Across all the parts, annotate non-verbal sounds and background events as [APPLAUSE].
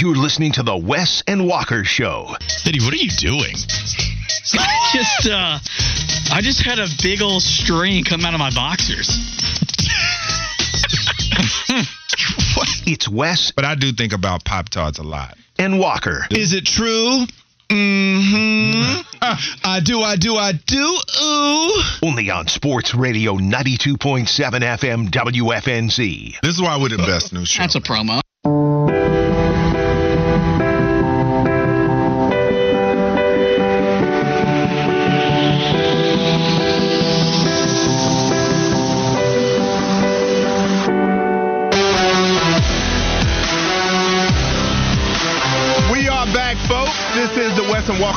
You're listening to the Wes and Walker Show. Eddie, what are you doing? [LAUGHS] just uh I just had a big old string come out of my boxers. [LAUGHS] It's Wes But I do think about Pop Tarts a lot. and Walker. Is it true? Mm-hmm. I do, I do, I do. Ooh. Only on Sports Radio 92.7 FM WFNZ. This is why we're the best news show. That's a promo.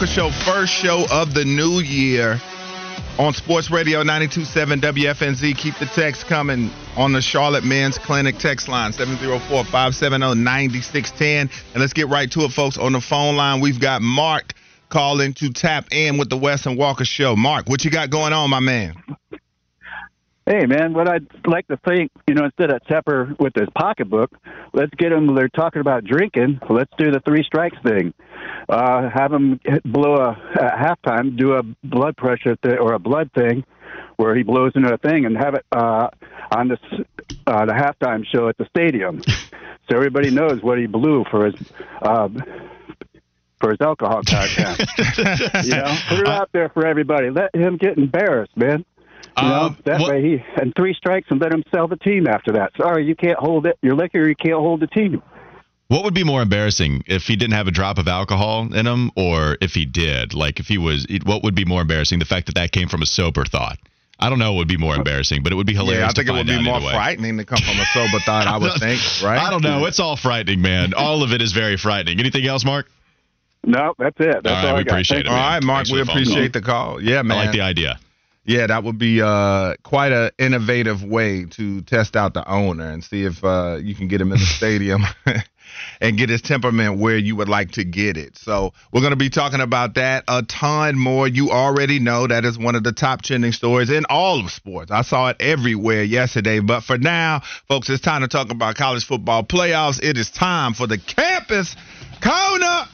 Walker Show, first show of the new year on Sports Radio 92.7 WFNZ. Keep the text coming on the Charlotte Men's Clinic text line, 704-570-9610. And let's get right to it, folks. On the phone line, we've got Mark calling to tap in with the Wes and Walker Show. Mark, what you got going on, my man? Hey, man, what I'd like to think, you know, instead of Tepper with his pocketbook, let's get them, they're talking about drinking, let's do the three strikes thing. Uh, have them blow a, at halftime, do a blood pressure th- or a blood thing where he blows into a thing and have it uh, on this, uh, the halftime show at the stadium. [LAUGHS] so everybody knows what he blew for his. Uh, for his alcohol [LAUGHS] content, you know, put it out there for everybody. Let him get embarrassed, man. You know, Um, that what- way he and three strikes and let him sell the team after that. Sorry, you can't hold it. Your liquor, you can't hold the team. What would be more embarrassing if he didn't have a drop of alcohol in him, or if he did? Like if he was, what would be more embarrassing? The fact that that came from a sober thought. I don't know. What would be more embarrassing, but it would be hilarious. Yeah, I think to it would be more frightening to come from a sober [LAUGHS] thought, I would think, right? I don't know. It's all frightening, man. [LAUGHS] all of it is very frightening. Anything else, Mark? No, that's it. That's All all, right, I we got. appreciate Thank it, man. right, Mark, Thanks for we the phone appreciate the call. Yeah, man. I like the idea. Yeah, that would be uh, quite an innovative way to test out the owner and see if uh, you can get him in the stadium [LAUGHS] and get his temperament where you would like to get it. So we're going to be talking about that a ton more. You already know that is one of the top trending stories in all of sports. I saw it everywhere yesterday. But for now, folks, it's time to talk about college football playoffs. It is time for the campus corner.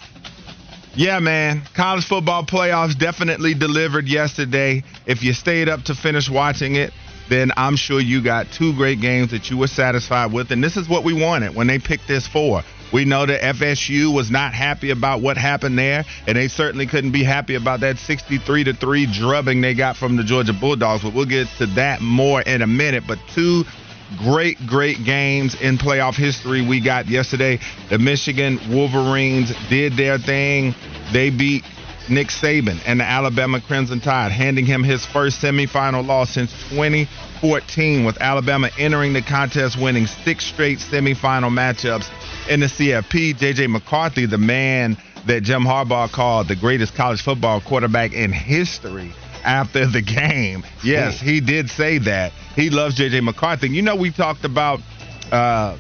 Yeah, man. College football playoffs definitely delivered yesterday. If you stayed up to finish watching it, then I'm sure you got two great games that you were satisfied with. And this is what we wanted when they picked this for. We know that FSU was not happy about what happened there, and they certainly couldn't be happy about that 63 to 3 drubbing they got from the Georgia Bulldogs. But we'll get to that more in a minute. But two great, great games in playoff history we got yesterday. The Michigan Wolverines did their thing. They beat Nick Saban and the Alabama Crimson Tide, handing him his first semifinal loss since 2014, with Alabama entering the contest, winning six straight semifinal matchups in the CFP. JJ McCarthy, the man that Jim Harbaugh called the greatest college football quarterback in history after the game. Yes, he did say that. He loves JJ McCarthy. You know, we talked about uh,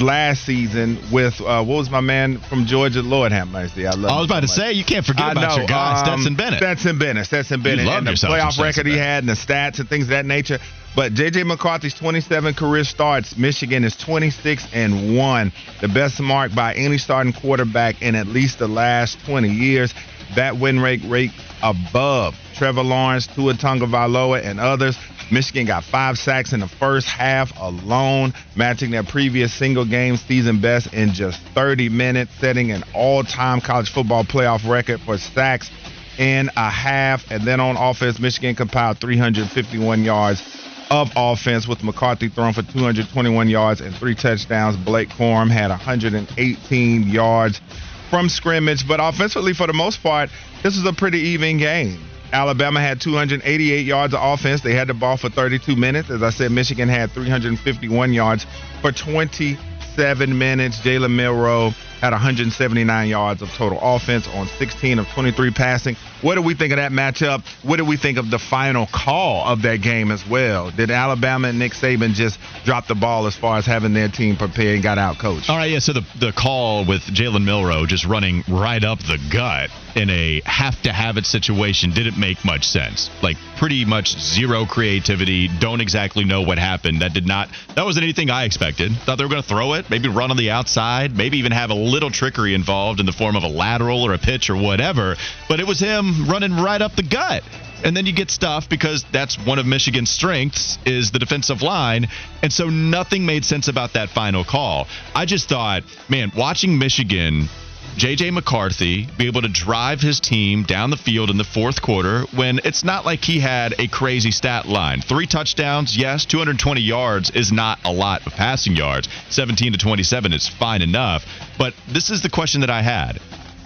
last season with uh, what was my man from Georgia? Lord have mercy. I love. I was about to so much. say you can't forget I about know, your guy, um, Stetson Bennett. Stetson Bennett. Stetson Bennett. love and the playoff record he Bennett. had and the stats and things of that nature. But J.J. McCarthy's 27 career starts. Michigan is 26 and one, the best mark by any starting quarterback in at least the last 20 years. That win rate rate above Trevor Lawrence, Tua Tagovailoa, and others. Michigan got five sacks in the first half alone, matching their previous single game season best in just 30 minutes, setting an all-time college football playoff record for sacks in a half. And then on offense, Michigan compiled 351 yards of offense with McCarthy throwing for 221 yards and three touchdowns. Blake Corum had 118 yards from scrimmage, but offensively, for the most part, this was a pretty even game. Alabama had 288 yards of offense. They had the ball for 32 minutes. As I said, Michigan had 351 yards for 27 minutes. Jalen Milroe had 179 yards of total offense on 16 of 23 passing. What do we think of that matchup? What do we think of the final call of that game as well? Did Alabama and Nick Saban just drop the ball as far as having their team prepared and got out coached? All right, yeah. So the the call with Jalen Milroe just running right up the gut in a have to have it situation didn't make much sense. Like pretty much zero creativity. Don't exactly know what happened. That did not. That wasn't anything I expected. Thought they were going to throw it, maybe run on the outside, maybe even have a little trickery involved in the form of a lateral or a pitch or whatever, but it was him running right up the gut. And then you get stuff because that's one of Michigan's strengths is the defensive line. And so nothing made sense about that final call. I just thought, man, watching Michigan JJ McCarthy be able to drive his team down the field in the fourth quarter when it's not like he had a crazy stat line. Three touchdowns, yes, 220 yards is not a lot of passing yards. 17 to 27 is fine enough. But this is the question that I had.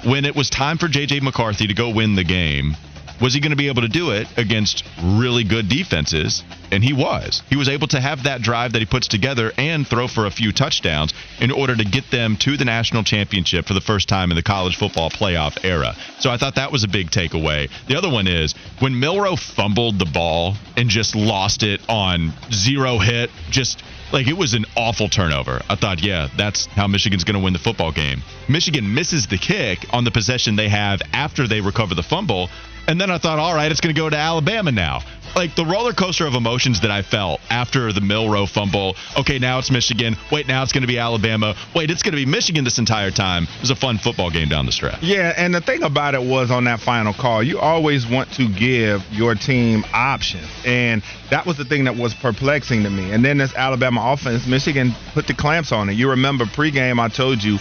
When it was time for JJ McCarthy to go win the game, was he going to be able to do it against really good defenses? And he was. He was able to have that drive that he puts together and throw for a few touchdowns in order to get them to the national championship for the first time in the college football playoff era. So I thought that was a big takeaway. The other one is when Milroe fumbled the ball and just lost it on zero hit, just like it was an awful turnover. I thought, yeah, that's how Michigan's going to win the football game. Michigan misses the kick on the possession they have after they recover the fumble, and then I thought, all right, it's going to go to Alabama now. Like the roller coaster of emotions that I felt after the Milroe fumble. Okay, now it's Michigan. Wait, now it's going to be Alabama. Wait, it's going to be Michigan this entire time. It was a fun football game down the stretch. Yeah, and the thing about it was on that final call, you always want to give your team options. And that was the thing that was perplexing to me. And then this Alabama offense, Michigan put the clamps on it. You remember pregame, I told you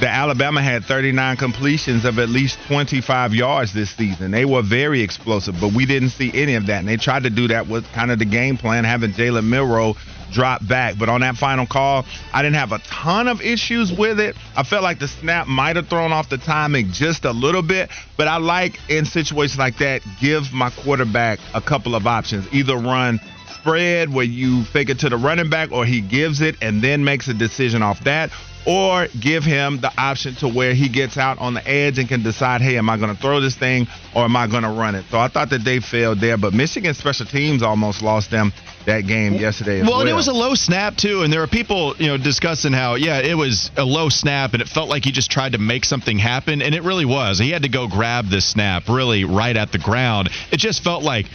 the Alabama had 39 completions of at least 25 yards this season. They were very explosive, but we didn't see any of that. And they tried to do that with kind of the game plan, having Jalen Milroe drop back. But on that final call, I didn't have a ton of issues with it. I felt like the snap might have thrown off the timing just a little bit, but I like in situations like that, give my quarterback a couple of options. Either run spread where you fake it to the running back or he gives it and then makes a decision off that or give him the option to where he gets out on the edge and can decide, hey, am I going to throw this thing or am I going to run it? So I thought that they failed there, but Michigan special teams almost lost them that game yesterday. Well, well, and it was a low snap too, and there are people you know discussing how yeah, it was a low snap, and it felt like he just tried to make something happen, and it really was. He had to go grab this snap really right at the ground. It just felt like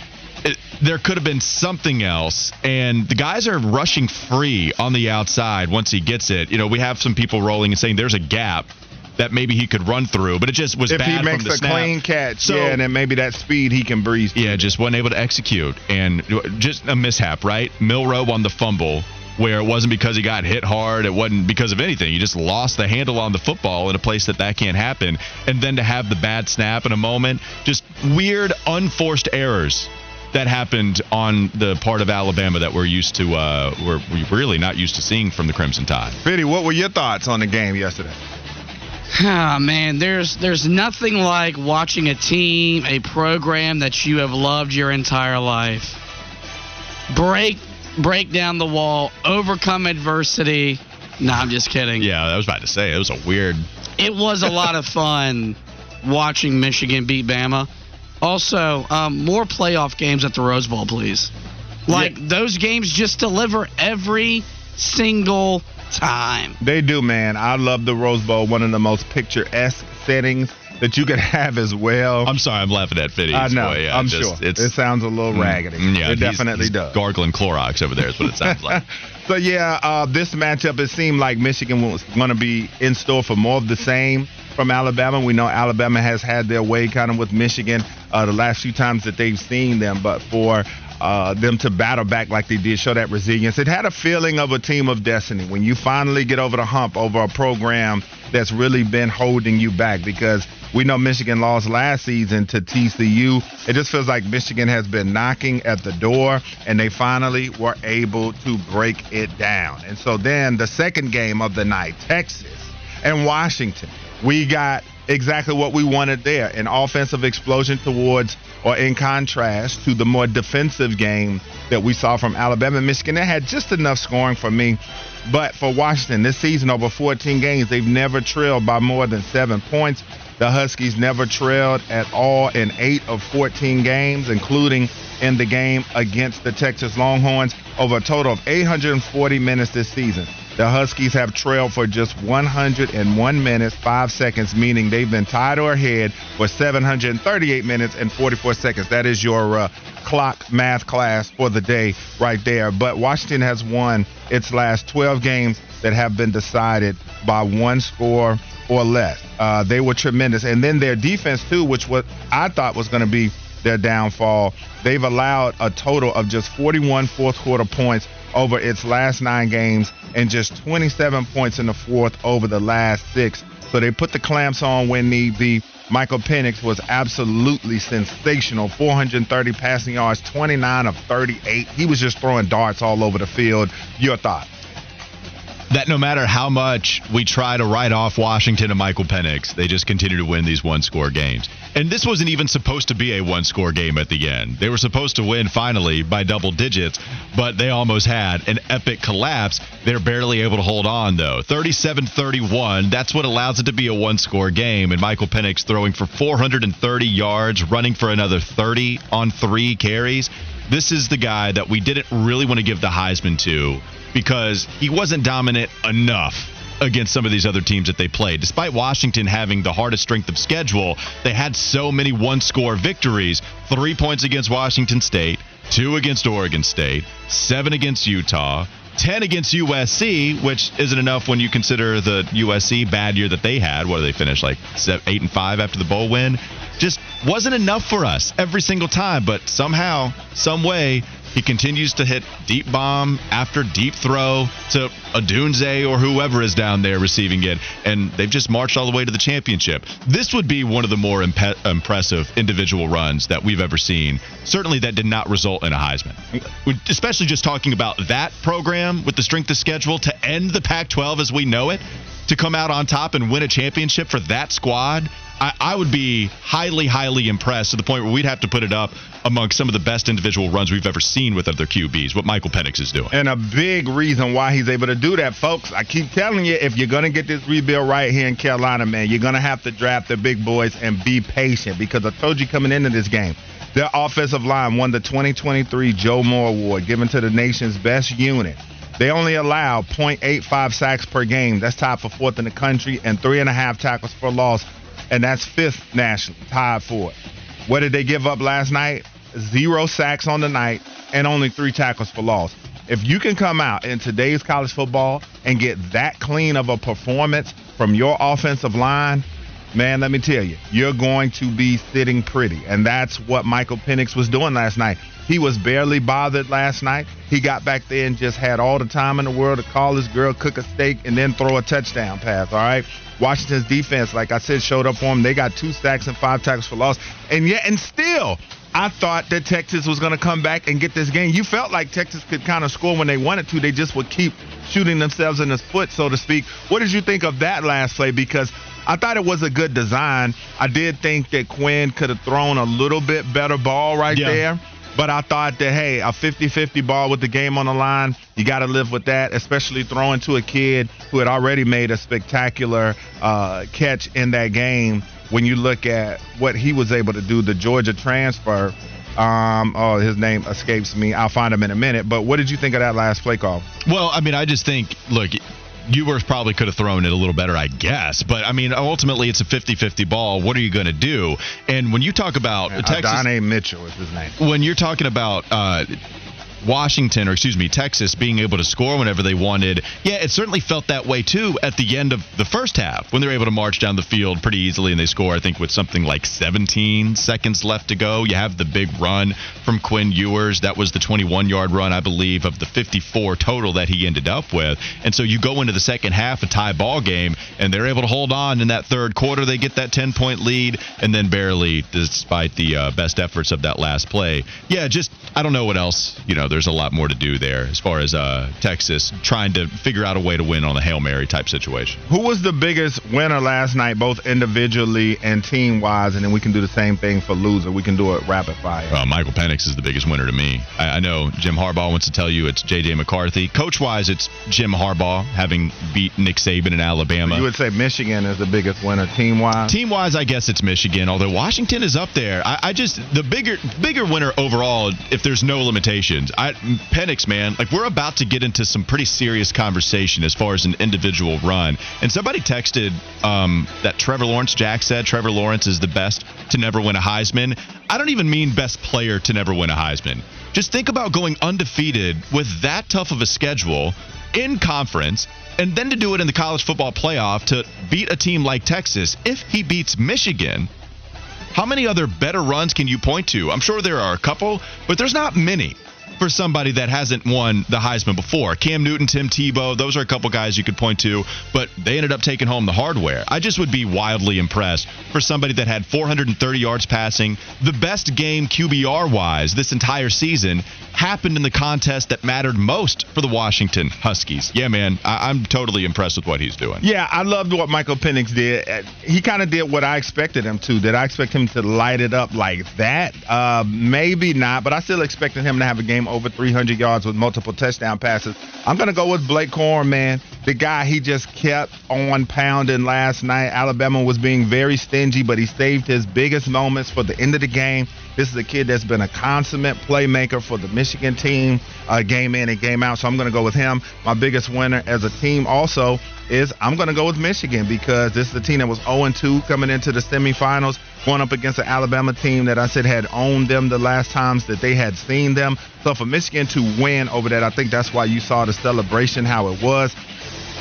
it, there could have been something else. And the guys are rushing free on the outside once he gets it. You know, we have some people rolling and saying there's a gap that maybe he could run through, but it just was if bad he makes from the a snap. clean catch, So- yeah, and then maybe that speed he can breeze. through. Yeah, just wasn't able to execute, and just a mishap, right? Milroe on the fumble, where it wasn't because he got hit hard, it wasn't because of anything. He just lost the handle on the football in a place that that can't happen, and then to have the bad snap in a moment, just weird, unforced errors that happened on the part of Alabama that we're used to, uh, we're, we're really not used to seeing from the Crimson Tide. Fitty, what were your thoughts on the game yesterday? Ah, man, there's there's nothing like watching a team, a program that you have loved your entire life. Break break down the wall, overcome adversity. No, I'm just kidding. Yeah, I was about to say it was a weird. It was a lot of [LAUGHS] fun watching Michigan beat Bama. Also, um, more playoff games at the Rose Bowl, please. Like those games just deliver every single time. They do, man. I love the Rose Bowl, one of the most picturesque settings that you could [LAUGHS] have as well. I'm sorry, I'm laughing at Fitty. I know. Boy, yeah, I'm just- sure. It's, It sounds a little raggedy. Mm, yeah, it he's- definitely he's does. Gargling Clorox over there is what it sounds like. [LAUGHS] So yeah, uh, this matchup it seemed like Michigan was going to be in store for more of the same from Alabama. We know Alabama has had their way kind of with Michigan uh, the last few times that they've seen them, but for uh, them to battle back like they did, show that resilience. It had a feeling of a team of destiny when you finally get over the hump over a program that's really been holding you back because we know Michigan lost last season to TCU. It just feels like Michigan has been knocking at the door and they finally were able to break it down. And so then the second game of the night, Texas and Washington. We got exactly what we wanted there an offensive explosion towards, or in contrast to the more defensive game that we saw from Alabama and Michigan. That had just enough scoring for me. But for Washington, this season, over 14 games, they've never trailed by more than seven points. The Huskies never trailed at all in eight of 14 games, including in the game against the Texas Longhorns, over a total of 840 minutes this season. The Huskies have trailed for just 101 minutes, 5 seconds, meaning they've been tied or ahead for 738 minutes and 44 seconds. That is your uh, clock math class for the day right there. But Washington has won its last 12 games that have been decided by one score or less. Uh, they were tremendous. And then their defense, too, which what I thought was going to be their downfall, they've allowed a total of just 41 fourth quarter points over its last nine games and just 27 points in the fourth over the last six. So they put the clamps on when be. Michael Penix was absolutely sensational. 430 passing yards, 29 of 38. He was just throwing darts all over the field. Your thought? That no matter how much we try to write off Washington and Michael Penix, they just continue to win these one score games. And this wasn't even supposed to be a one score game at the end. They were supposed to win finally by double digits, but they almost had an epic collapse. They're barely able to hold on, though. 37 31. That's what allows it to be a one score game. And Michael Penix throwing for 430 yards, running for another 30 on three carries. This is the guy that we didn't really want to give the Heisman to because he wasn't dominant enough against some of these other teams that they played. Despite Washington having the hardest strength of schedule, they had so many one score victories three points against Washington State, two against Oregon State, seven against Utah. 10 against USC, which isn't enough when you consider the USC bad year that they had. What did they finish like seven, eight and five after the bowl win? Just wasn't enough for us every single time. But somehow, some way, he continues to hit deep bomb after deep throw to Odunze or whoever is down there receiving it, and they've just marched all the way to the championship. This would be one of the more impressive individual runs that we've ever seen. Certainly, that did not result in a Heisman. Especially just talking about that program with the strength of schedule to end the Pac 12 as we know it, to come out on top and win a championship for that squad I, I, would be highly, highly impressed to the point where we'd have to put it up among some of the best individual runs we've ever seen with other QBs, what Michael Penix is doing. And a big reason why he's able to do that, folks. I keep telling you, if you're going to get this rebuild right here in Carolina, man, you're going to have to draft the big boys and be patient because I told you coming into this game, their offensive line won the 2023 Joe Moore Award given to the nation's best unit. They only allow 0.85 sacks per game. That's tied for fourth in the country, and three and a half tackles for loss and that's fifth nationally, tied for it. What did they give up last night? Zero sacks on the night and only three tackles for loss. If you can come out in today's college football and get that clean of a performance from your offensive line, man, let me tell you, you're going to be sitting pretty. And that's what Michael Penix was doing last night. He was barely bothered last night. He got back there and just had all the time in the world to call his girl, cook a steak, and then throw a touchdown pass. All right. Washington's defense, like I said, showed up for him. They got two sacks and five tackles for loss. And yet, and still, I thought that Texas was going to come back and get this game. You felt like Texas could kind of score when they wanted to. They just would keep shooting themselves in the foot, so to speak. What did you think of that last play? Because I thought it was a good design. I did think that Quinn could have thrown a little bit better ball right yeah. there. But I thought that, hey, a 50 50 ball with the game on the line, you got to live with that, especially throwing to a kid who had already made a spectacular uh, catch in that game. When you look at what he was able to do, the Georgia transfer, um, oh, his name escapes me. I'll find him in a minute. But what did you think of that last play call? Well, I mean, I just think, look, Ewers probably could have thrown it a little better, I guess. But I mean, ultimately, it's a 50-50 ball. What are you going to do? And when you talk about yeah, Texas, Adonai Mitchell is his name. When you're talking about uh, Washington, or excuse me, Texas being able to score whenever they wanted. Yeah, it certainly felt that way too at the end of the first half when they were able to march down the field pretty easily and they score, I think, with something like 17 seconds left to go. You have the big run from Quinn Ewers. That was the 21 yard run, I believe, of the 54 total that he ended up with. And so you go into the second half, a tie ball game, and they're able to hold on in that third quarter. They get that 10 point lead, and then barely, despite the uh, best efforts of that last play. Yeah, just, I don't know what else, you know, there's a lot more to do there as far as uh, Texas trying to figure out a way to win on a Hail Mary type situation. Who was the biggest winner last night, both individually and team wise? And then we can do the same thing for loser. We can do it rapid fire. Uh, Michael Penix is the biggest winner to me. I, I know Jim Harbaugh wants to tell you it's J.J. McCarthy. Coach wise, it's Jim Harbaugh having beat Nick Saban in Alabama. You would say Michigan is the biggest winner team wise? Team wise, I guess it's Michigan, although Washington is up there. I, I just, the bigger, bigger winner overall, if there's no limitations. I, Penix, man, like we're about to get into some pretty serious conversation as far as an individual run. And somebody texted um, that Trevor Lawrence, Jack said Trevor Lawrence is the best to never win a Heisman. I don't even mean best player to never win a Heisman. Just think about going undefeated with that tough of a schedule in conference and then to do it in the college football playoff to beat a team like Texas. If he beats Michigan, how many other better runs can you point to? I'm sure there are a couple, but there's not many for somebody that hasn't won the Heisman before. Cam Newton, Tim Tebow, those are a couple guys you could point to, but they ended up taking home the hardware. I just would be wildly impressed for somebody that had 430 yards passing, the best game QBR wise this entire season happened in the contest that mattered most for the Washington Huskies. Yeah, man, I- am totally impressed with what he's doing. Yeah, I loved what Michael Penix did. Uh, he kind of did what I expected him to. Did I expect him to light it up like that? Uh, maybe not, but I still expected him to have a game over 300 yards with multiple touchdown passes. I'm going to go with Blake Corum, man. The guy he just kept on pounding last night. Alabama was being very stingy, but he saved his biggest moments for the end of the game. This is a kid that's been a consummate playmaker for the Michigan team, uh, game in and game out. So I'm going to go with him. My biggest winner as a team also is I'm going to go with Michigan because this is the team that was 0-2 coming into the semifinals, going up against an Alabama team that I said had owned them the last times that they had seen them. So for Michigan to win over that, I think that's why you saw the celebration how it was.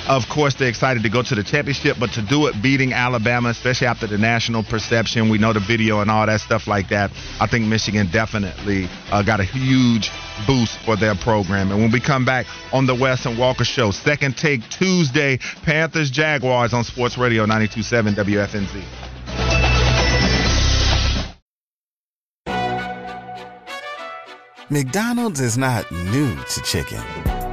Of course, they're excited to go to the championship, but to do it beating Alabama, especially after the national perception, we know the video and all that stuff like that. I think Michigan definitely uh, got a huge boost for their program. And when we come back on the Wes and Walker Show, second take Tuesday, Panthers Jaguars on Sports Radio 92.7 WFNZ. McDonald's is not new to chicken.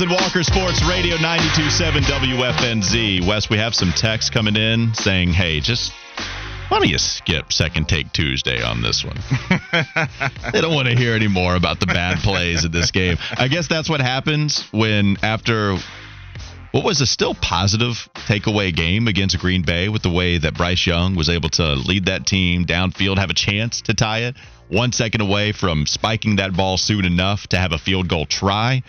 And Walker Sports Radio 92.7 WFNZ. Wes, we have some text coming in saying, hey, just why don't you skip second take Tuesday on this one? [LAUGHS] they don't want to hear any more about the bad plays in this game. I guess that's what happens when after what was a still positive takeaway game against Green Bay with the way that Bryce Young was able to lead that team downfield, have a chance to tie it, one second away from spiking that ball soon enough to have a field goal try.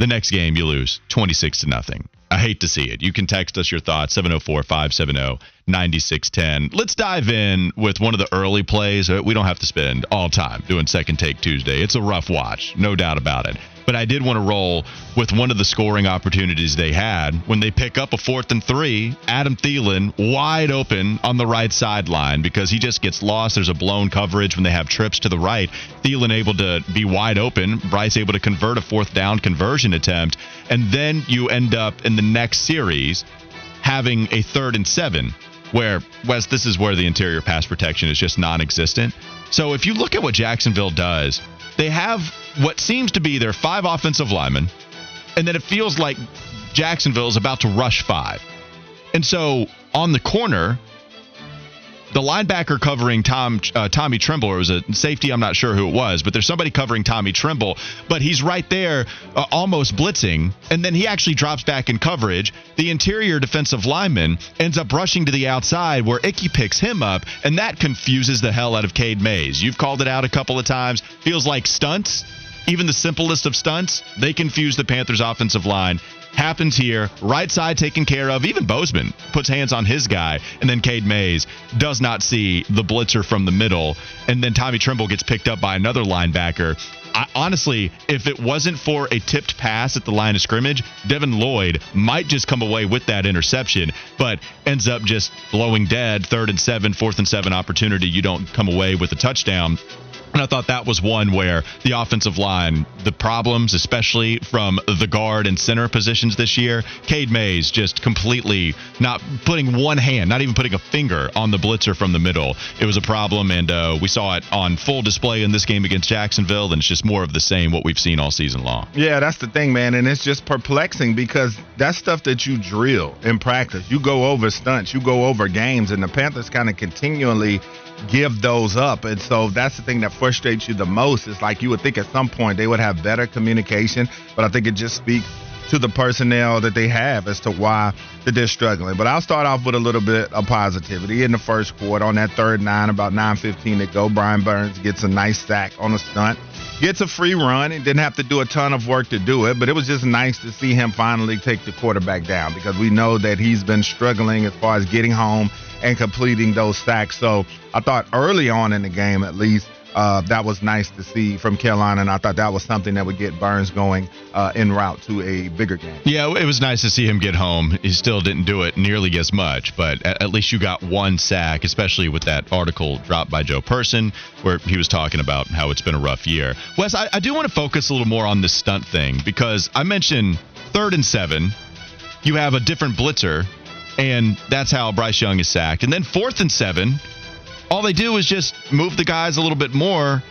The next game you lose 26 to nothing. I hate to see it. You can text us your thoughts 704 570 9610. Let's dive in with one of the early plays. Uh, we don't have to spend all time doing second take Tuesday. It's a rough watch, no doubt about it but I did want to roll with one of the scoring opportunities they had when they pick up a fourth and three. Adam Thielen wide open on the right sideline because he just gets lost. There's a blown coverage when they have trips to the right. Thielen able to be wide open. Bryce able to convert a fourth down conversion attempt. And then you end up in the next series having a third and seven where this is where the interior pass protection is just non-existent. So if you look at what Jacksonville does, they have what seems to be their five offensive linemen, and then it feels like Jacksonville is about to rush five. And so on the corner, the linebacker covering Tom uh, Tommy Tremble, or it was a safety, I'm not sure who it was, but there's somebody covering Tommy Tremble, but he's right there, uh, almost blitzing, and then he actually drops back in coverage. The interior defensive lineman ends up rushing to the outside where Icky picks him up, and that confuses the hell out of Cade Mays. You've called it out a couple of times. Feels like stunts even the simplest of stunts, they confuse the Panthers' offensive line. Happens here, right side taken care of. Even Bozeman puts hands on his guy, and then Cade Mays does not see the blitzer from the middle, and then Tommy Tremble gets picked up by another linebacker. I, honestly, if it wasn't for a tipped pass at the line of scrimmage, Devin Lloyd might just come away with that interception, but ends up just blowing dead. Third and seven, fourth and seven opportunity. You don't come away with a touchdown. And I thought that was one where the offensive line, the problems, especially from the guard and center positions this year, Cade Mays just completely not putting one hand, not even putting a finger on the blitzer from the middle. It was a problem, and uh, we saw it on full display in this game against Jacksonville, and it's just more of the same what we've seen all season long. Yeah, that's the thing, man, and it's just perplexing because that's stuff that you drill in practice. You go over stunts, you go over games, and the Panthers kind of continually give those up. And so that's the thing that frustrates you the most. It's like you would think at some point they would have better communication, but I think it just speaks to the personnel that they have as to why that they're struggling. But I'll start off with a little bit of positivity in the first quarter on that third nine, about 9:15 to go. Brian Burns gets a nice sack on a stunt, gets a free run, and didn't have to do a ton of work to do it. But it was just nice to see him finally take the quarterback down because we know that he's been struggling as far as getting home and completing those sacks. So I thought early on in the game, at least, uh, that was nice to see from Carolina, and I thought that was something that would get Burns going uh, en route to a bigger game. Yeah, it was nice to see him get home. He still didn't do it nearly as much, but at, least you got one sack, especially with that article dropped by Joe Person where he was talking about how it's been a rough year. Wes, I, I do want to focus a little more on this stunt thing because I mentioned third and seven. You have a different blitzer and that's how Bryce Young is sacked. And then fourth and seven, all they do is just move the guys a little bit more.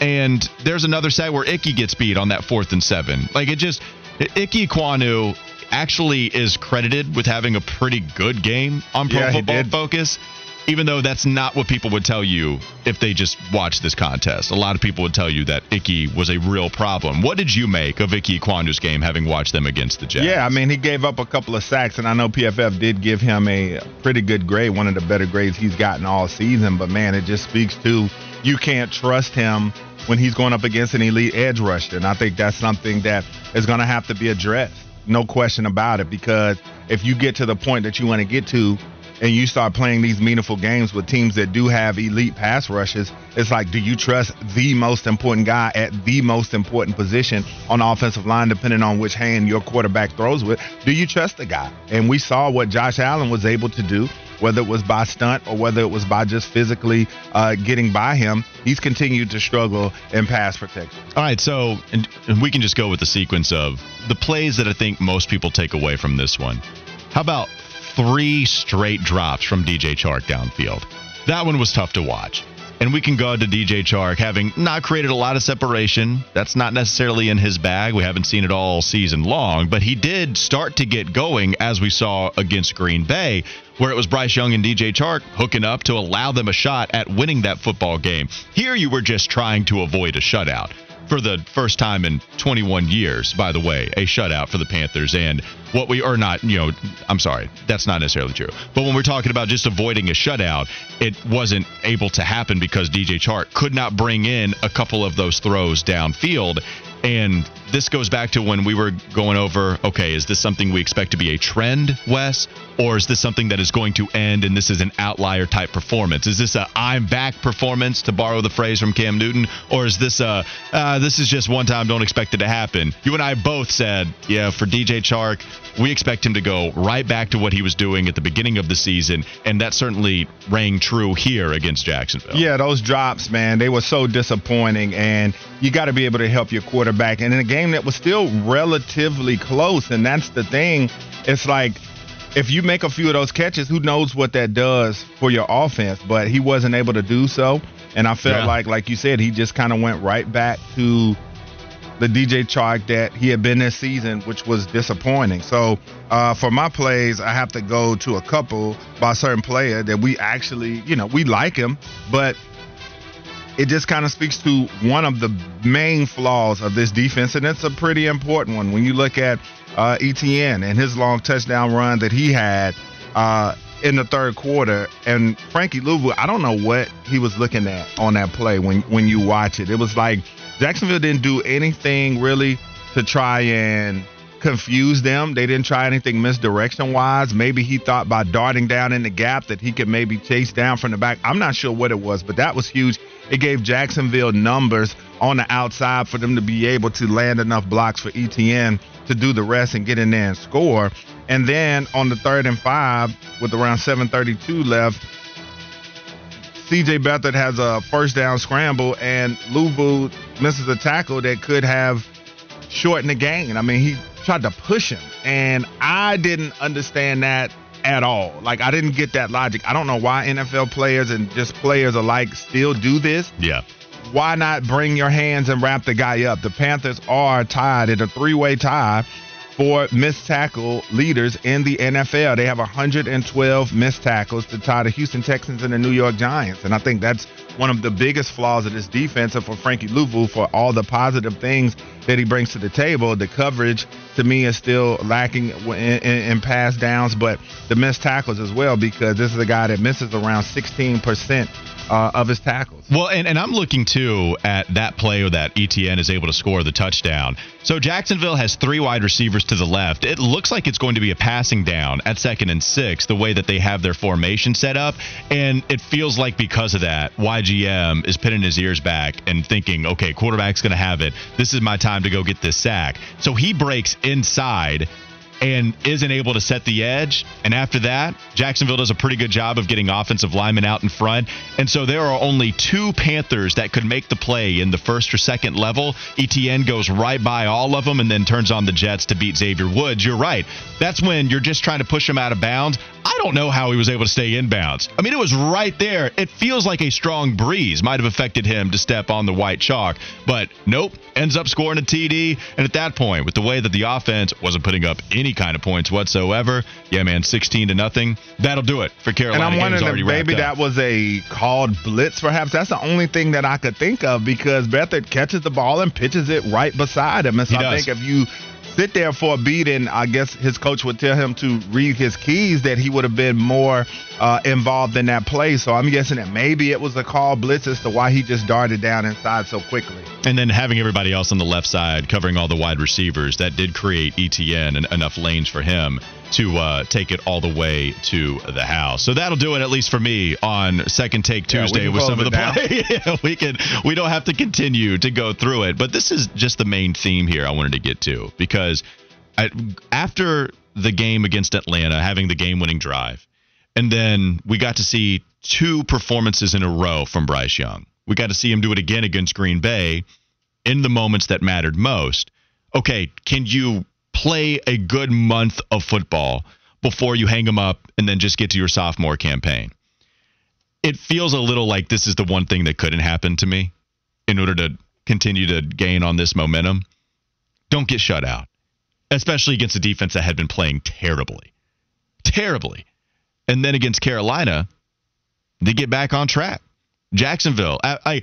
And there's another sack where Icky gets beat on that fourth and seven. Like it just, Icky Ekwonu actually is credited with having a pretty good game on Pro Yeah, Football. Focus. Even though that's not what people would tell you if they just watched this contest. A lot of people would tell you that Icky was a real problem. What did you make of Icky Ekwonu's game having watched them against the Jets? Yeah, I mean, he gave up a couple of sacks, and I know PFF did give him a pretty good grade, one of the better grades he's gotten all season. But man, it just speaks to you can't trust him when he's going up against an elite edge rusher. And I think that's something that is going to have to be addressed. No question about it, because if you get to the point that you want to get to, and you start playing these meaningful games with teams that do have elite pass rushes, it's like, do you trust the most important guy at the most important position on the offensive line, depending on which hand your quarterback throws with? Do you trust the guy? And we saw what Josh Allen was able to do, whether it was by stunt or whether it was by just physically uh, getting by him. He's continued to struggle in pass protection. All right, so and, and we can just go with the sequence of the plays that I think most people take away from this one. How about three straight drops from DJ Chark downfield? That one was tough to watch. And we can go to DJ Chark having not created a lot of separation. That's not necessarily in his bag. We haven't seen it all season long, but he did start to get going as we saw against Green Bay, where it was Bryce Young and DJ Chark hooking up to allow them a shot at winning that football game. Here you were just trying to avoid a shutout for the first time in 21 years, by the way, a shutout for the Panthers. And what we are not, you know, I'm sorry, that's not necessarily true. But when we're talking about just avoiding a shutout, it wasn't able to happen because DJ Chark could not bring in a couple of those throws downfield. And this goes back to when we were going over okay, is this something we expect to be a trend, Wes? Or is this something that is going to end and this is an outlier type performance? Is this a I'm back performance, to borrow the phrase from Cam Newton? Or is this a uh, this is just one time, don't expect it to happen? You and I both said, yeah, for DJ Chark, we expect him to go right back to what he was doing at the beginning of the season. And that certainly rang true here against Jacksonville. Yeah, those drops, man, they were so disappointing, and you got to be able to help your quarterback. And in a game that was still relatively close, and that's the thing, it's like if you make a few of those catches, who knows what that does for your offense? But he wasn't able to do so, and I felt Yeah. like, like you said, he just kind of went right back to the DJ Chark that he had been this season, which was disappointing. So uh, for my plays, I have to go to a couple by a certain player that we actually, you know, we like him, but it just kind of speaks to one of the main flaws of this defense, and it's a pretty important one. When you look at uh, ETN and his long touchdown run that he had uh, in the third quarter, and Frankie Luvu, I don't know what he was looking at on that play when when you watch it. It was like Jacksonville didn't do anything really to try and confuse them. They didn't try anything misdirection wise. Maybe he thought by darting down in the gap that he could maybe chase down from the back. I'm not sure what it was, but that was huge. It gave Jacksonville numbers on the outside for them to be able to land enough blocks for ETN to do the rest and get in there and score. And then on the third and five, with around 7:32 left, C.J. Beathard has a first down scramble and Luvu misses a tackle that could have shortened the game. I mean, he tried to push him, and I didn't understand that at all. Like, I didn't get that logic. I don't know why NFL players and just players alike still do this. Yeah. Why not bring your hands and wrap the guy up? The Panthers are tied at a three way tie for missed tackle leaders in the NFL. They have 112 missed tackles to tie the Houston Texans and the New York Giants. And I think that's one of the biggest flaws of this defense and for Frankie Luvu for all the positive things that he brings to the table. The coverage to me is still lacking in, in, in pass downs, but the missed tackles as well because this is a guy that misses around 16% uh, of his tackles. Well, and, and I'm looking too at that play that ETN is able to score the touchdown. So Jacksonville has three wide receivers to the left. It looks like it's going to be a passing down at second and six, the way that they have their formation set up. And it feels like because of that, YGM is pinning his ears back and thinking, okay, quarterback's going to have it. This is my time to go get this sack. So he breaks inside and isn't able to set the edge. And after that, Jacksonville does a pretty good job of getting offensive linemen out in front. And so there are only two Panthers that could make the play in the first or second level. ETN goes right by all of them and then turns on the Jets to beat Xavier Woods. You're right. That's when you're just trying to push him out of bounds. I don't know how he was able to stay in bounds. I mean, it was right there. It feels like a strong breeze might have affected him to step on the white chalk, but nope, ends up scoring a TD. And at that point, with the way that the offense wasn't putting up any kind of points whatsoever, yeah, man, 16 to nothing, that'll do it for Carolina. And I'm wondering if maybe that was a called blitz, perhaps. That's the only thing that I could think of because Beathard catches the ball and pitches it right beside him. And so He I does. think if you sit there for a beat and I guess his coach would tell him to read his keys that he would have been more uh, involved in that play. So I'm guessing that maybe it was a call blitz as to why he just darted down inside so quickly. And then having everybody else on the left side covering all the wide receivers, that did create ETN and enough lanes for him to uh, take it all the way to the house. So that'll do it, at least for me, on Second Take Tuesday can with some of the play. [LAUGHS] yeah, we can. We don't have to continue to go through it, but this is just the main theme here I wanted to get to because I, after the game against Atlanta, having the game-winning drive, and then we got to see two performances in a row from Bryce Young. We got to see him do it again against Green Bay in the moments that mattered most. Okay, can you play a good month of football before you hang them up and then just get to your sophomore campaign? It feels a little like this is the one thing that couldn't happen to me in order to continue to gain on this momentum. Don't get shut out, especially against a defense that had been playing terribly. Terribly. And then against Carolina, they get back on track. Jacksonville, I, I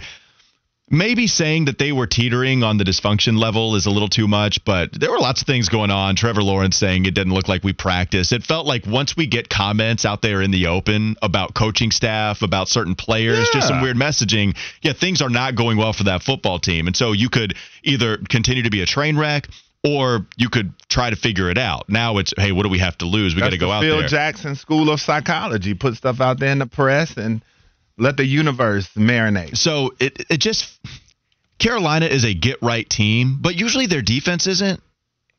maybe saying that they were teetering on the dysfunction level is a little too much, but there were lots of things going on. Trevor Lawrence saying it didn't look like we practiced. It felt like once we get comments out there in the open about coaching staff, about certain players, just some weird messaging, yeah, things are not going well for that football team. And so you could either continue to be a train wreck or you could try to figure it out. Now it's, hey, what do we have to lose? We got to go the out Phil there. Jackson School of Psychology. Put stuff out there in the press and let the universe marinate. So it it just Carolina is a get right team, but usually their defense isn't.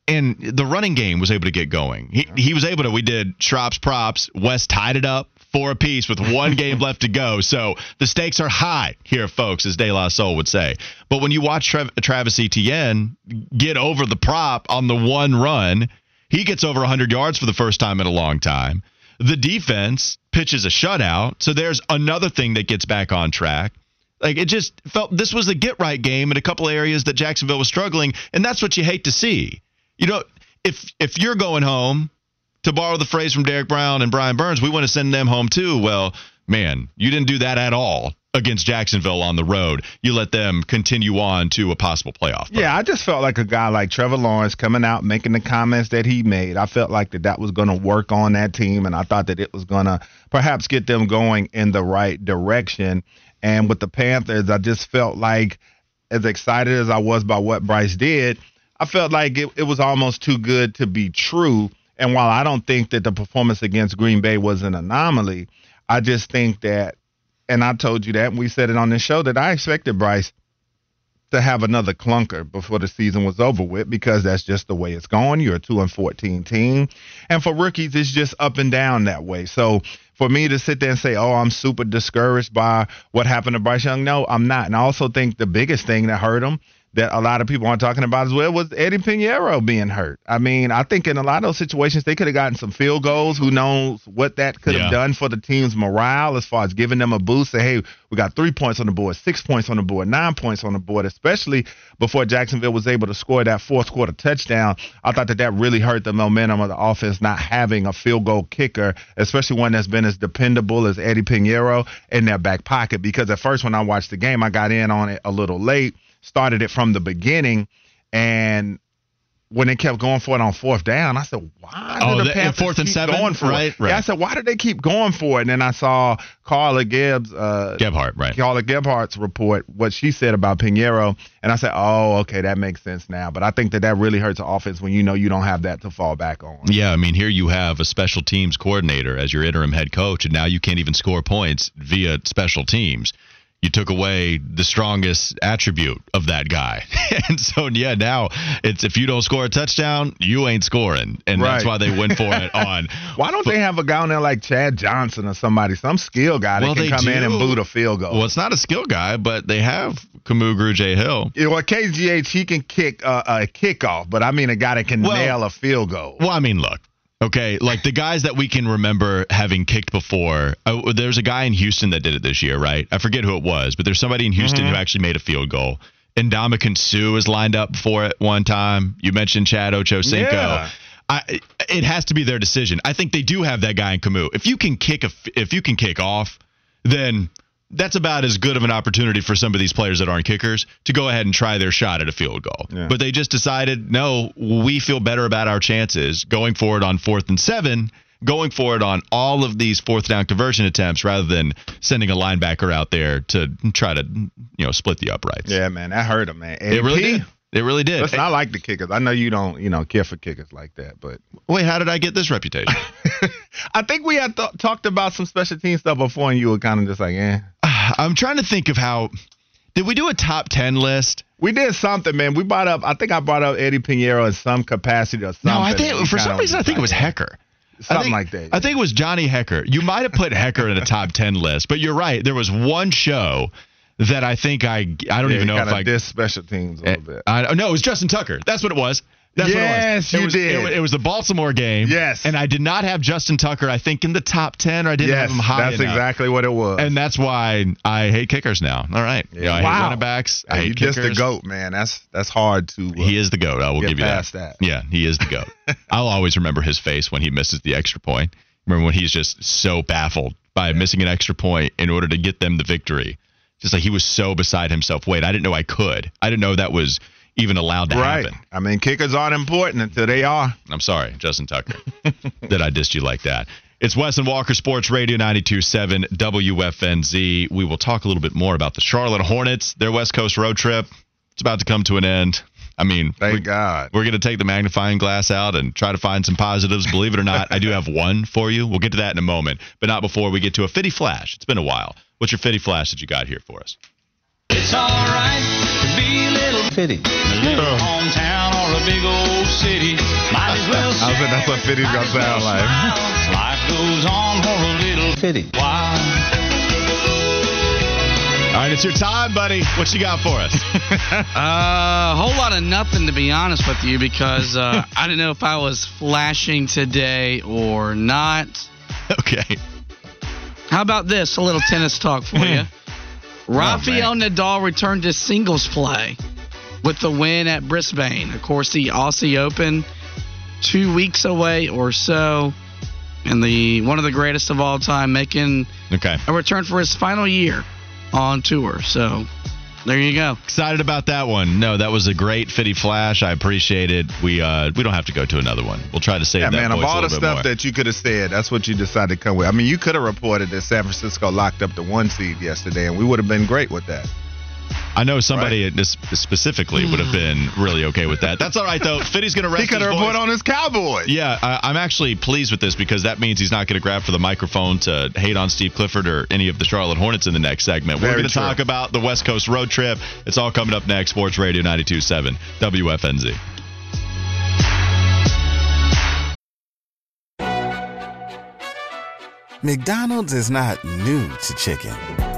And the running game was able to get going. He, he was able to. We did Schropp's props. West tied it up four apiece with one [LAUGHS] game left to go. So the stakes are high here, folks, as De La Soul would say. But when you watch Trav- Travis Etienne get over the prop on the one run, he gets over 100 yards for the first time in a long time. The defense pitches a shutout. So there's another thing that gets back on track. Like it just felt this was a get right game in a couple areas that Jacksonville was struggling, and that's what you hate to see. You know, if if you're going home, to borrow the phrase from Derek Brown and Brian Burns, we want to send them home too. Well, man, you didn't do that at all against Jacksonville on the road. You let them continue on to a possible playoff. berth. Yeah, I just felt like a guy like Trevor Lawrence coming out making the comments that he made. I felt like that that was going to work on that team, and I thought that it was going to perhaps get them going in the right direction. And with the Panthers, I just felt like, as excited as I was by what Bryce did, I felt like it, it was almost too good to be true. And while I don't think that the performance against Green Bay was an anomaly, I just think that, and I told you that, and we said it on this show, that I expected Bryce to have another clunker before the season was over with because that's just the way it's going. You're a 2 and 14 team. And for rookies, it's just up and down that way. So for me to sit there and say, oh, I'm super discouraged by what happened to Bryce Young, no, I'm not. And I also think the biggest thing that hurt him that a lot of people aren't talking about as well was Eddy Pineiro being hurt. I mean, I think in a lot of those situations they could have gotten some field goals. Who knows what that could have Yeah. done for the team's morale as far as giving them a boost. Say, hey, we got three points on the board, six points on the board, nine points on the board, especially before Jacksonville was able to score that fourth quarter touchdown. I thought that that really hurt the momentum of the offense not having a field goal kicker, especially one that's been as dependable as Eddy Pineiro in their back pocket. Because at first, when I watched the game, I got in on it a little late started it from the beginning, and when they kept going for it on fourth down, I said, "Why Oh, the the- Panthers fourth and keep seven? going for Right, it?" right. Yeah, I said, "Why do they keep going for it?" And then I saw Carla Gibbs, uh, Gebhardt, right? Carla Gebhardt's report, what she said about Pineiro, and I said, "Oh, okay, that makes sense now." But I think that that really hurts the offense when you know you don't have that to fall back on. Yeah, I mean, here you have a special teams coordinator as your interim head coach, and now you can't even score points via special teams. You took away the strongest attribute of that guy. [LAUGHS] and so, yeah, now it's if you don't score a touchdown, you ain't scoring. And that's why they went for it on. [LAUGHS] Why don't they have a guy on there like Chad Johnson or somebody, some skill guy that Well, can come in and boot a field goal? Well, it's not a skill guy, but they have Kamu Grugier-Hill. Yeah, well, KGH he can kick uh, a kickoff, but I mean a guy that can Well- nail a field goal. Well, I mean, look. Okay, like the guys that we can remember having kicked before. Uh, there's a guy in Houston that did it this year, right? I forget who it was, but there's somebody in Houston Mm-hmm. who actually made a field goal. And Dominican Sue is lined up for it one time. You mentioned Chad Ochocinco. Yeah. I, it has to be their decision. I think they do have that guy in Kamu. If you can kick a, if you can kick off, then that's about as good of an opportunity for some of these players that aren't kickers to go ahead and try their shot at a field goal. Yeah. But they just decided, no, we feel better about our chances going forward on fourth and seven, going forward on all of these fourth down conversion attempts rather than sending a linebacker out there to try to, you know, split the uprights. Yeah, man, that hurt him, man. It really did. It really did. Listen, I like the kickers. I know you don't, you know, care for kickers like that, but Wait, how did I get this reputation? [LAUGHS] I think we had th- talked about some special team stuff before, and you were kind of just like, eh. I'm trying to think of how. Did we do a top 10 list? We did something, man. We brought up. I think I brought up Eddy Pineiro in some capacity or something. No, I think for some reason I think it was Hekker. Something think- like that. I think it was Johnny Hekker. You might have put Hekker in a [LAUGHS] top 10 list, but you're right. There was one show that I think I I don't yeah, even know if I diss special teams a little eh, bit. I, no, it was Justin Tucker. That's what it was. That's Yes, what it was. you it was, did. It, it was the Baltimore game. Yes. and I did not have Justin Tucker. I think in the top 10, or I didn't yes, have him high that's enough. exactly what it was. And that's why I hate kickers now. All right. You know, I hate running backs. I Hey, hate kickers. just the goat, man. That's that's hard to. Uh, He is the goat. I will give you that. that. Yeah, he is the goat. [LAUGHS] I'll always remember his face when he misses the extra point. Remember when he's just so baffled by missing an extra point in order to get them the victory. Just like he was so beside himself. Wait, I didn't know I could. I didn't know that was even allowed to right. happen. I mean, kickers aren't important until they are. I'm sorry, Justin Tucker, [LAUGHS] that I dissed you like that. It's Wes and Walker Sports Radio 92.7 WFNZ. We will talk a little bit more about the Charlotte Hornets, their West Coast road trip. It's about to come to an end. I mean, Thank we- God. we're going to take the magnifying glass out and try to find some positives. Believe it or not, I do have one for you. We'll get to that in a moment, but not before we get to a Fitty Flash. It's been a while. What's your Fitty Flash that you got here for us? It's alright to be a little Fitty. a little hometown or a big old city. Might as well I was saying that's what Fitty's gonna as well sound like. smile. Life goes on for a little Fitty. while. All right, it's your time, buddy. What you got for us? [LAUGHS] Uh, a whole lot of nothing to be honest with you because uh, I didn't know if I was flashing today or not. okay. How about this? A little tennis talk for [LAUGHS] you. Oh, Rafael Nadal returned to singles play with the win at Brisbane. Of course, the Aussie Open, two weeks away or so, and the one of the greatest of all time making Okay. a return for his final year on tour. So there you go. Excited about that one. No, that was a great fitty flash. I appreciate it. We uh we don't have to go to another one. We'll try to save Yeah, that man. Of voice a all the stuff more. that you could have said, that's what you decided to come with. I mean, you could have reported that San Francisco locked up the one seed yesterday, and we would have been great with that. I know somebody right. this specifically would have been really okay with that. That's all right though. Fitty's going to rest. He could have put on his cowboy. Yeah, I, am actually pleased with this because that means he's not going to grab for the microphone to hate on Steve Clifford or any of the Charlotte Hornets in the next segment. Very We're going to talk about the West Coast road trip. It's all coming up next. Sports Radio 92.7 WFNZ. McDonald's is not new to chicken.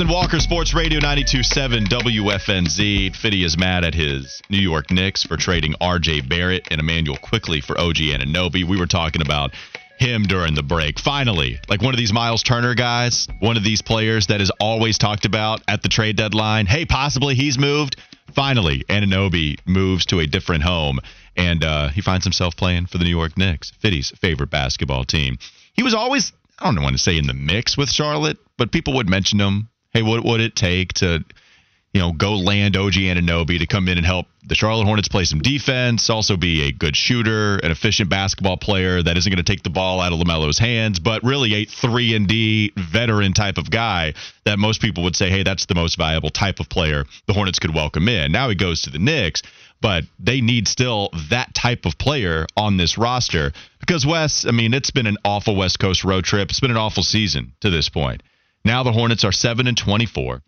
And Walker, Sports Radio 92.7 WFNZ. Fitty is mad at his New York Knicks for trading R.J. Barrett and Immanuel Quickley for OG Anunoby. We were talking about him during the break. Finally, like one of these Myles Turner guys, one of these players that is always talked about at the trade deadline. Hey, possibly he's moved. Finally, Anunoby moves to a different home, and uh, he finds himself playing for the New York Knicks, Fitty's favorite basketball team. He was always I don't want to say in the mix with Charlotte, but people would mention him. Hey, what would it take to, you know, go land OG Anunoby to come in and help the Charlotte Hornets play some defense, also be a good shooter, an efficient basketball player that isn't going to take the ball out of LaMelo's hands, but really a 3 and D veteran type of guy that most people would say, "Hey, that's the most valuable type of player the Hornets could welcome in." Now he goes to the Knicks but they need still that type of player on this roster because Wes, I mean, it's been an awful West Coast road trip. It's been an awful season to this point. Now the Hornets are 7 and 24.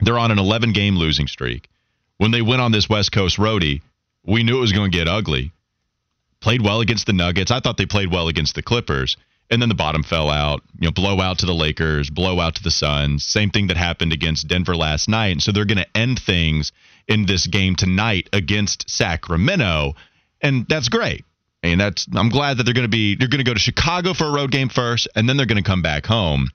They're on an 11 game losing streak. When they went on this West Coast roadie, we knew it was going to get ugly. Played well against the Nuggets. I thought they played well against the Clippers. And then the bottom fell out. You know, blowout to the Lakers, blowout to the Suns. Same thing that happened against Denver last night. And so they're going to end things in this game tonight against Sacramento, and that's great. And that's I'm glad that they're going to be they're going to go to Chicago for a road game first, and then they're going to come back home.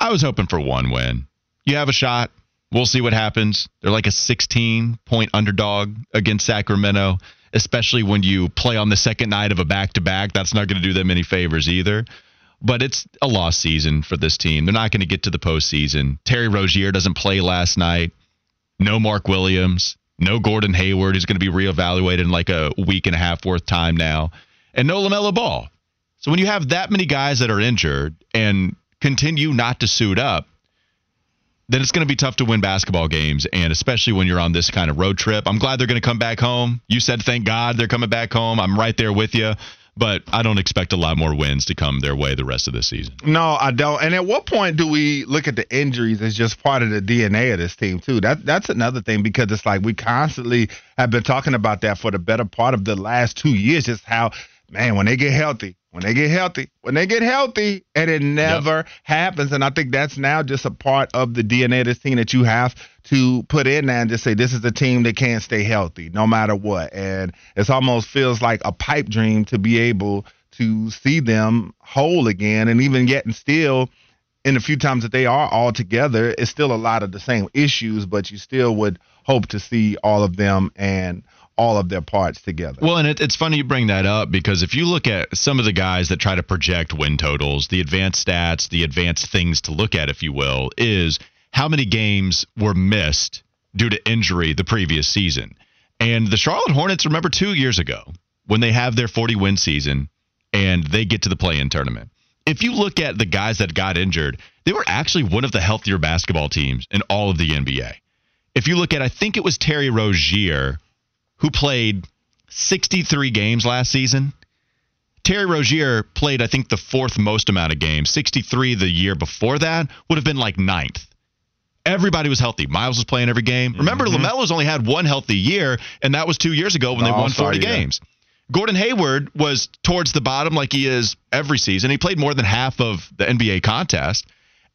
I was hoping for one win. You have a shot. We'll see what happens. They're like a 16 point underdog against Sacramento, especially when you play on the second night of a back to back. That's not going to do them any favors either. But it's a lost season for this team. They're not going to get to the postseason. Terry Rozier doesn't play last night no Mark Williams, no Gordon Hayward, who's going to be reevaluated in like a week and a half worth time now, and no LaMelo Ball. So when you have that many guys that are injured and continue not to suit up, then it's going to be tough to win basketball games, and especially when you're on this kind of road trip. I'm glad they're going to come back home. You said thank God they're coming back home. I'm right there with you but I don't expect a lot more wins to come their way the rest of the season. No, I don't. And at what point do we look at the injuries as just part of the DNA of this team too? That that's another thing because it's like we constantly have been talking about that for the better part of the last two years. Just how man, when they get healthy, when they get healthy, when they get healthy, and it never yep. happens. And I think that's now just a part of the DNA of this team that you have to put in there and just say this is a team that can't stay healthy no matter what. And it almost feels like a pipe dream to be able to see them whole again, and even yet and still. In the few times that they are all together, it's still a lot of the same issues, but you still would hope to see all of them and all of their parts together. Well, and it, it's funny you bring that up because if you look at some of the guys that try to project win totals, the advanced stats, the advanced things to look at, if you will, is how many games were missed due to injury the previous season. And the Charlotte Hornets, remember two years ago when they have their 40 win season and they get to the play in tournament. If you look at the guys that got injured, they were actually one of the healthier basketball teams in all of the NBA. If you look at, I think it was Terry Rozier who played 63 games last season. Terry Rozier played, I think, the fourth most amount of games. 63 the year before that would have been like ninth. Everybody was healthy. Miles was playing every game. Remember, mm-hmm. LaMelo's only had one healthy year, and that was two years ago when they won 40 games. Gordon Hayward was towards the bottom like he is every season. He played more than half of the NBA contest.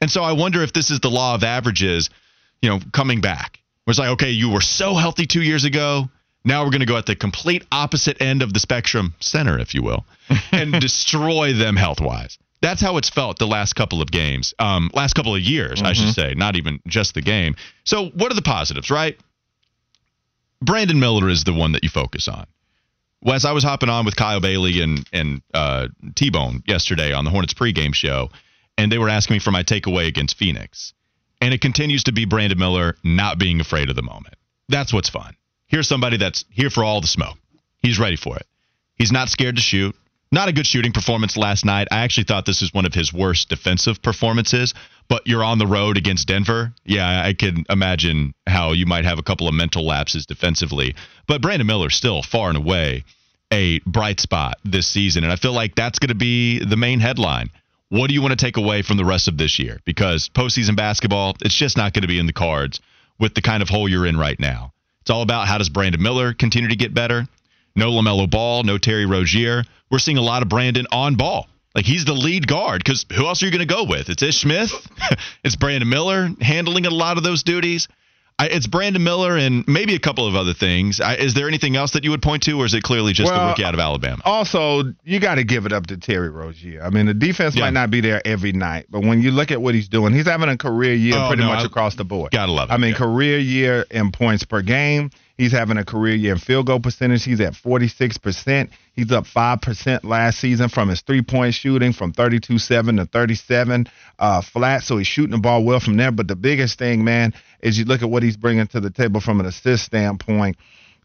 And so I wonder if this is the law of averages, you know, coming back Where it's like, okay, you were so healthy two years ago. Now we're going to go at the complete opposite end of the spectrum, center, if you will, [LAUGHS] and destroy them health wise. That's how it's felt the last couple of games, um, last couple of years, I should say, not even just the game. So, what are the positives, right? Brandon Miller is the one that you focus on. Wes, I was hopping on with Kyle Bailey and and uh, T Bone yesterday on the Hornets pregame show, and they were asking me for my takeaway against Phoenix, and it continues to be Brandon Miller not being afraid of the moment. That's what's fun. Here's somebody that's here for all the smoke. He's ready for it. He's not scared to shoot. Not a good shooting performance last night. I actually thought this is one of his worst defensive performances, but you're on the road against Denver. Yeah, I can imagine how you might have a couple of mental lapses defensively. But Brandon Miller still far and away a bright spot this season. And I feel like that's going to be the main headline. What do you want to take away from the rest of this year? Because postseason basketball, it's just not going to be in the cards with the kind of hole you're in right now. It's all about how does Brandon Miller continue to get better? No LaMelo Ball, no Terry Rozier. We're seeing a lot of Brandon on ball. Like he's the lead guard because who else are you going to go with? It's Ish Smith. [LAUGHS] it's Brandon Miller handling a lot of those duties. I, it's Brandon Miller and maybe a couple of other things. I, is there anything else that you would point to, or is it clearly just the rookie out of Alabama? Also, you got to give it up to Terry Rozier. I mean, the defense Yeah. might not be there every night, but when you look at what he's doing, he's having a career year Oh, pretty no, much I- across the board. Gotta love it, I mean, yeah. career year in points per game. He's having a career year in field goal percentage. He's at 46%. He's up 5% last season from his three point shooting from 32 7 to 37 uh, flat. So he's shooting the ball well from there. But the biggest thing, man, is you look at what he's bringing to the table from an assist standpoint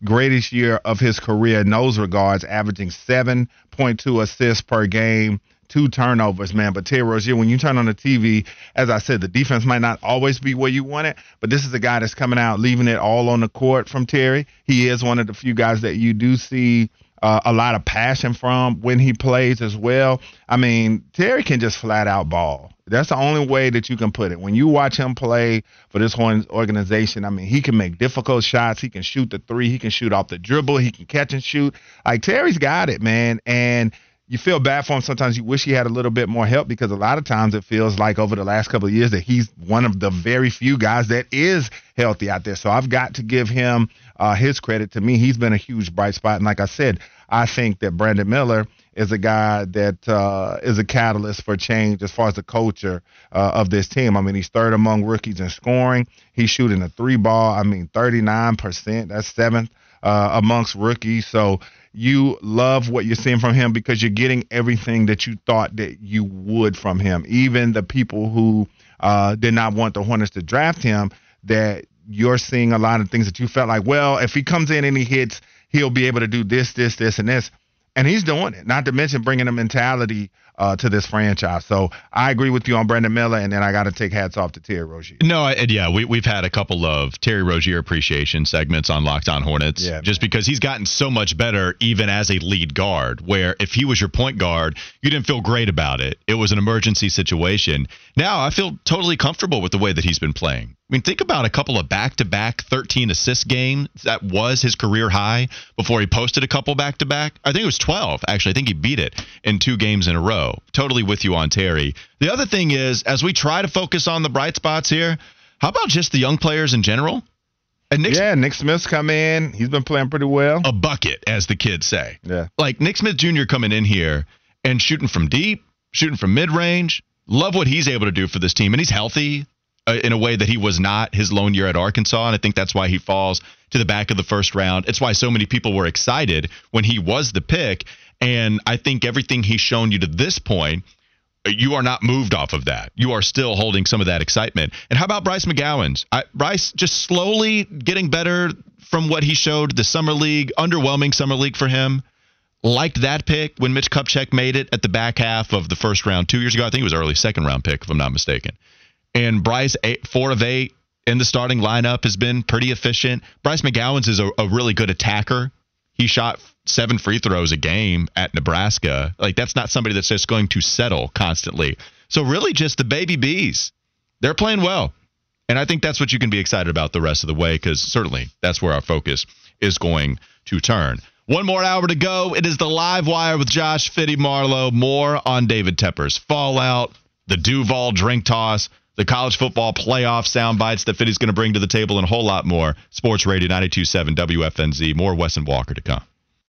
greatest year of his career in those regards, averaging 7.2 assists per game, two turnovers, man. But Terry Rozier, when you turn on the TV, as I said, the defense might not always be where you want it, but this is a guy that's coming out, leaving it all on the court from Terry. He is one of the few guys that you do see. Uh, a lot of passion from when he plays as well. I mean, Terry can just flat out ball. That's the only way that you can put it. When you watch him play for this organization, I mean, he can make difficult shots. He can shoot the three. He can shoot off the dribble. He can catch and shoot. Like Terry's got it, man. And you feel bad for him. Sometimes you wish he had a little bit more help because a lot of times it feels like over the last couple of years that he's one of the very few guys that is healthy out there. So I've got to give him uh, his credit. To me, he's been a huge bright spot. And like I said, I think that Brandon Miller is a guy that uh, is a catalyst for change as far as the culture uh, of this team. I mean, he's third among rookies in scoring. He's shooting a three ball. I mean, 39%. That's seventh uh, amongst rookies. So you love what you're seeing from him because you're getting everything that you thought that you would from him. Even the people who uh, did not want the Hornets to draft him, that you're seeing a lot of things that you felt like, well, if he comes in and he hits, he'll be able to do this, this, this, and this. And he's doing it. Not to mention bringing a mentality uh, to this franchise. So I agree with you on Brandon Miller, and then I got to take hats off to Terry Rozier. No, I- and yeah, we, we've had a couple of Terry Rozier appreciation segments on Locked On Hornets. Yeah, just because he's gotten so much better, even as a lead guard, where if he was your point guard, you didn't feel great about it. It was an emergency situation. Now I feel totally comfortable with the way that he's been playing. I mean, think about a couple of back to back 13 assist games. That was his career high before he posted a couple back to back. I think it was 12, actually. I think he beat it in two games in a row. Totally with you on Terry. The other thing is, as we try to focus on the bright spots here, how about just the young players in general? And Nick, Yeah, Nick Smith's come in. He's been playing pretty well. a bucket, as the kids say. Yeah. Like Nick Smith Jr. coming in here and shooting from deep, shooting from mid range. Love what he's able to do for this team. And he's healthy uh, in a way that he was not his lone year at Arkansas. And I think that's why he falls to the back of the first round. It's why so many people were excited when he was the pick. And I think everything he's shown you to this point, uh, you are not moved off of that. You are still holding some of that excitement. And how about Bryce McGowens? I, Bryce just slowly getting better from what he showed the summer league, underwhelming summer league for him. Liked that pick when Mitch Kupchak made it at the back half of the first round two years ago. I think it was early second round pick, if I'm not mistaken. And Bryce, eight, four of eight in the starting lineup, has been pretty efficient. Bryce McGowens is a, a really good attacker. He shot seven free throws a game at Nebraska. Like that's not somebody that's just going to settle constantly. So really, just the baby bees. They're playing well, and I think that's what you can be excited about the rest of the way because certainly that's where our focus is going to turn. One more hour to go. It is the live wire with Josh Fitty Marlowe. More on David Tepper's fallout, the Duval drink toss, the college football playoff sound bites that Fiddy's going to bring to the table, and a whole lot more. Sports Radio 92.7 WFNZ. More Wes and Walker to come.